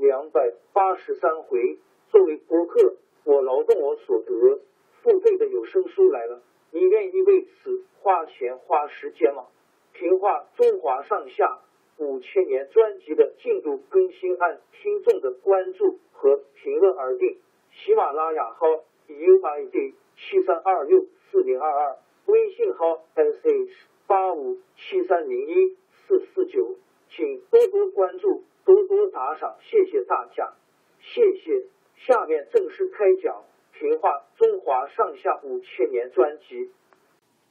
两百八十三回，作为博客，我劳动我所得，付费的有声书来了，你愿意为此花钱花时间吗？评话中华上下五千年专辑的进度更新按听众的关注和评论而定。喜马拉雅号 UID 七三二六四零二二，微信号 sh 八五七三零一四四九，请多多关注。多多打赏，谢谢大家，谢谢。下面正式开讲《评话中华上下五千年》专辑。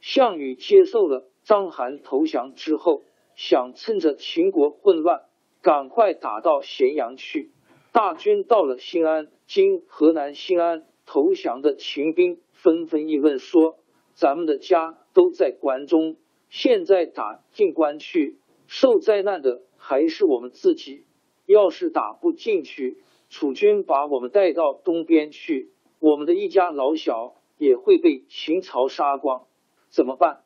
项羽接受了章邯投降之后，想趁着秦国混乱，赶快打到咸阳去。大军到了新安（今河南新安），投降的秦兵纷纷议论说：“咱们的家都在关中，现在打进关去，受灾难的。”还是我们自己，要是打不进去，楚军把我们带到东边去，我们的一家老小也会被秦朝杀光，怎么办？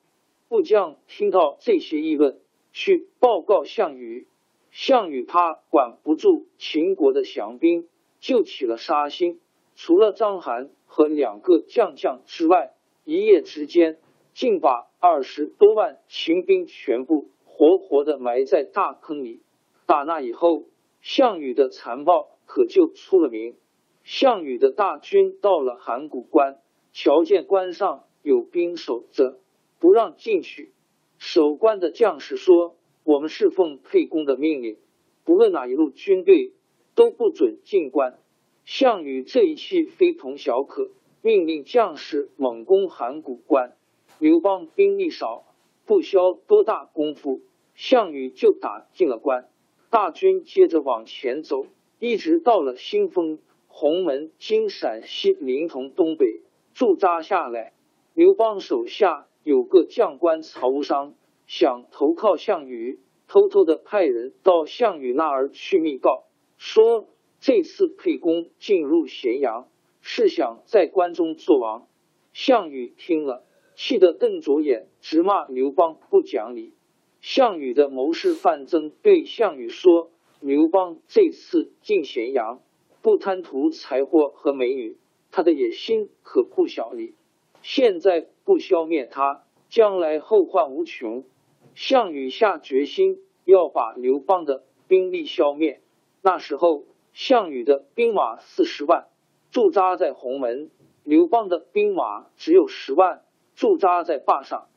部将听到这些议论，去报告项羽。项羽怕管不住秦国的降兵，就起了杀心，除了章邯和两个将将之外，一夜之间竟把二十多万秦兵全部。活活的埋在大坑里。打那以后，项羽的残暴可就出了名。项羽的大军到了函谷关，瞧见关上有兵守着，不让进去。守关的将士说：“我们是奉沛公的命令，不论哪一路军队都不准进关。”项羽这一气非同小可，命令将士猛攻函谷关。刘邦兵力少。不消多大功夫，项羽就打进了关。大军接着往前走，一直到了新丰、鸿门（今陕西临潼东北）驻扎下来。刘邦手下有个将官曹无伤，想投靠项羽，偷偷的派人到项羽那儿去密告，说这次沛公进入咸阳，是想在关中做王。项羽听了。气得瞪着眼，直骂刘邦不讲理。项羽的谋士范增对项羽说：“刘邦这次进咸阳，不贪图财货和美女，他的野心可不小哩。现在不消灭他，将来后患无穷。”项羽下决心要把刘邦的兵力消灭。那时候，项羽的兵马四十万，驻扎在鸿门；刘邦的兵马只有十万。驻扎在坝上，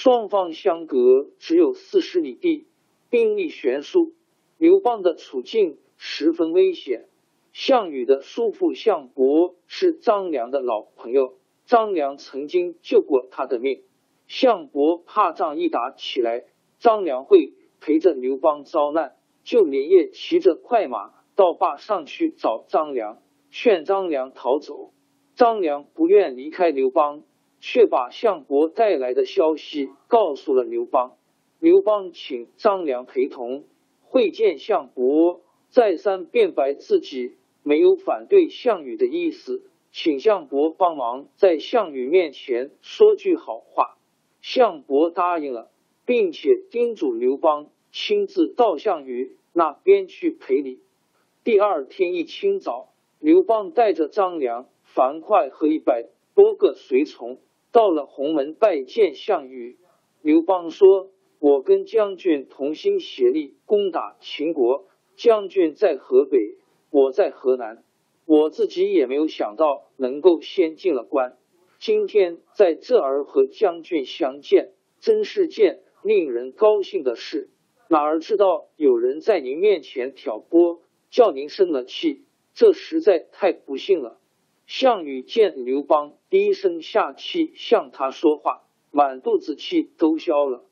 双方相隔只有四十里地，兵力悬殊。刘邦的处境十分危险。项羽的叔父项伯是张良的老朋友，张良曾经救过他的命。项伯怕仗一打起来，张良会陪着刘邦遭难，就连夜骑着快马到坝上去找张良，劝张良逃走。张良不愿离开刘邦。却把项伯带来的消息告诉了刘邦。刘邦请张良陪同会见项伯，再三辩白自己没有反对项羽的意思，请项伯帮忙在项羽面前说句好话。项伯答应了，并且叮嘱刘邦亲自到项羽那边去赔礼。第二天一清早，刘邦带着张良、樊哙和一百多个随从。到了鸿门拜见项羽，刘邦说：“我跟将军同心协力攻打秦国，将军在河北，我在河南。我自己也没有想到能够先进了关。今天在这儿和将军相见，真是件令人高兴的事。哪儿知道有人在您面前挑拨，叫您生了气，这实在太不幸了。项羽见刘邦低声下气向他说话，满肚子气都消了。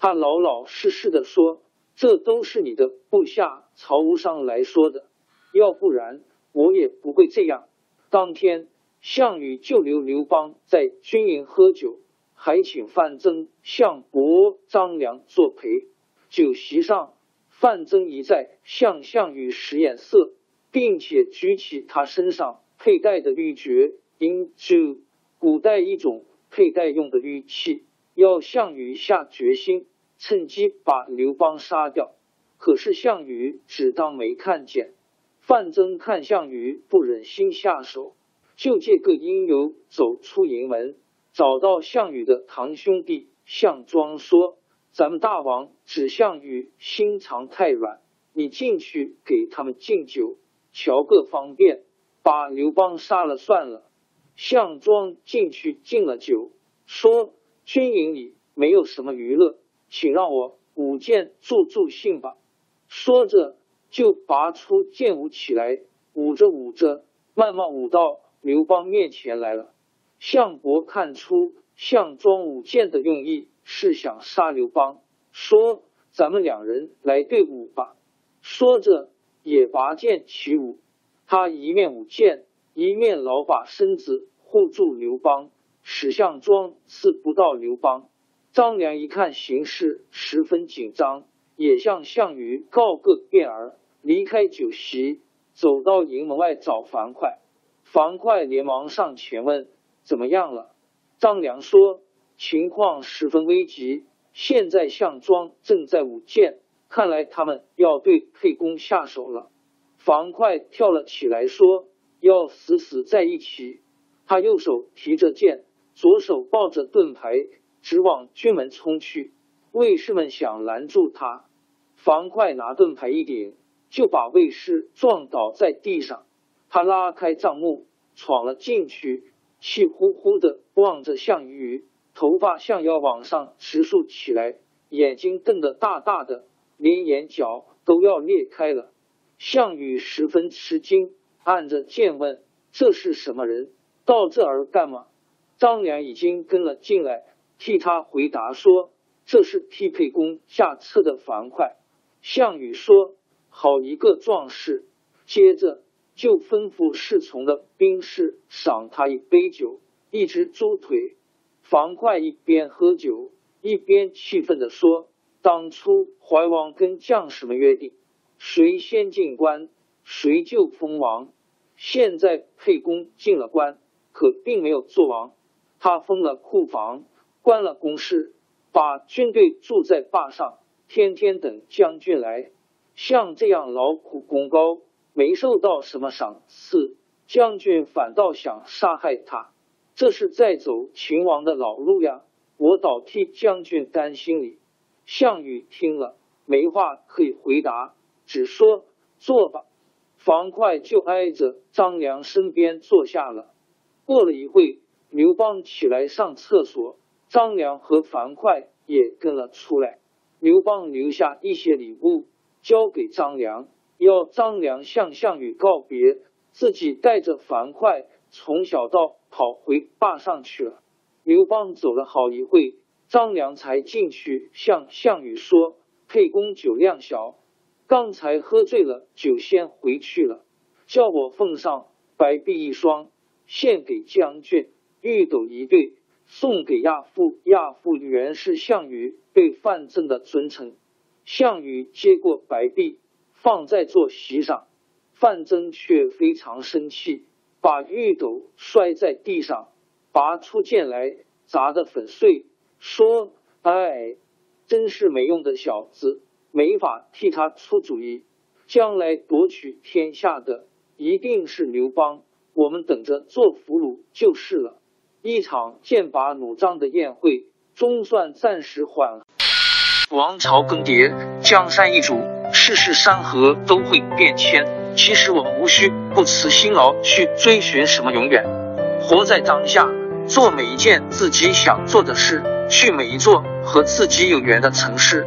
他老老实实的说：“这都是你的部下曹无伤来说的，要不然我也不会这样。”当天，项羽就留刘邦在军营喝酒，还请范增、项伯、张良作陪。酒席上，范增一再向项羽使眼色，并且举起他身上佩戴的玉珏，因就古代一种佩戴用的玉器，要项羽下决心，趁机把刘邦杀掉。可是项羽只当没看见。范增看项羽不忍心下手，就借个因由走出营门，找到项羽的堂兄弟项庄说。咱们大王指项羽心肠太软，你进去给他们敬酒，瞧个方便，把刘邦杀了算了。项庄进去敬了酒，说军营里没有什么娱乐，请让我舞剑助助兴吧。说着就拔出剑舞起来，舞着舞着，慢慢舞到刘邦面前来了。项伯看出项庄舞剑的用意。是想杀刘邦，说咱们两人来对舞吧。说着也拔剑起舞，他一面舞剑，一面老把身子护住刘邦，使项庄刺不到刘邦。张良一看形势十分紧张，也向项羽告个便儿，离开酒席，走到营门外找樊哙。樊哙连忙上前问怎么样了。张良说。情况十分危急，现在项庄正在舞剑，看来他们要对沛公下手了。樊哙跳了起来，说：“要死死在一起。”他右手提着剑，左手抱着盾牌，直往军门冲去。卫士们想拦住他，樊哙拿盾牌一顶，就把卫士撞倒在地上。他拉开帐幕，闯了进去，气呼呼的望着项羽。头发像要往上直竖起来，眼睛瞪得大大的，连眼角都要裂开了。项羽十分吃惊，按着剑问：“这是什么人？到这儿干嘛？”张良已经跟了进来，替他回答说：“这是替沛公下策的樊哙。”项羽说：“好一个壮士！”接着就吩咐侍从的兵士赏他一杯酒，一只猪腿。樊哙一边喝酒，一边气愤地说：“当初怀王跟将士们约定，谁先进关，谁就封王。现在沛公进了关，可并没有做王。他封了库房，关了宫室，把军队住在坝上，天天等将军来。像这样劳苦功高，没受到什么赏赐，将军反倒想杀害他。”这是在走秦王的老路呀！我倒替将军担心你。项羽听了，没话可以回答，只说坐吧。樊哙就挨着张良身边坐下了。过了一会，刘邦起来上厕所，张良和樊哙也跟了出来。刘邦留下一些礼物交给张良，要张良向项羽告别，自己带着樊哙从小道。跑回坝上去了。刘邦走了好一会，张良才进去向项羽说：“沛公酒量小，刚才喝醉了，酒先回去了。叫我奉上白璧一双，献给将军；玉斗一对，送给亚父。亚父原是项羽对范增的尊称。”项羽接过白璧，放在坐席上，范增却非常生气。把玉斗摔在地上，拔出剑来砸得粉碎，说：“哎，真是没用的小子，没法替他出主意。将来夺取天下的一定是刘邦，我们等着做俘虏就是了。”一场剑拔弩张的宴会，终算暂时缓了。王朝更迭，江山易主，世事山河都会变迁。其实我们无需不辞辛劳去追寻什么永远，活在当下，做每一件自己想做的事，去每一座和自己有缘的城市，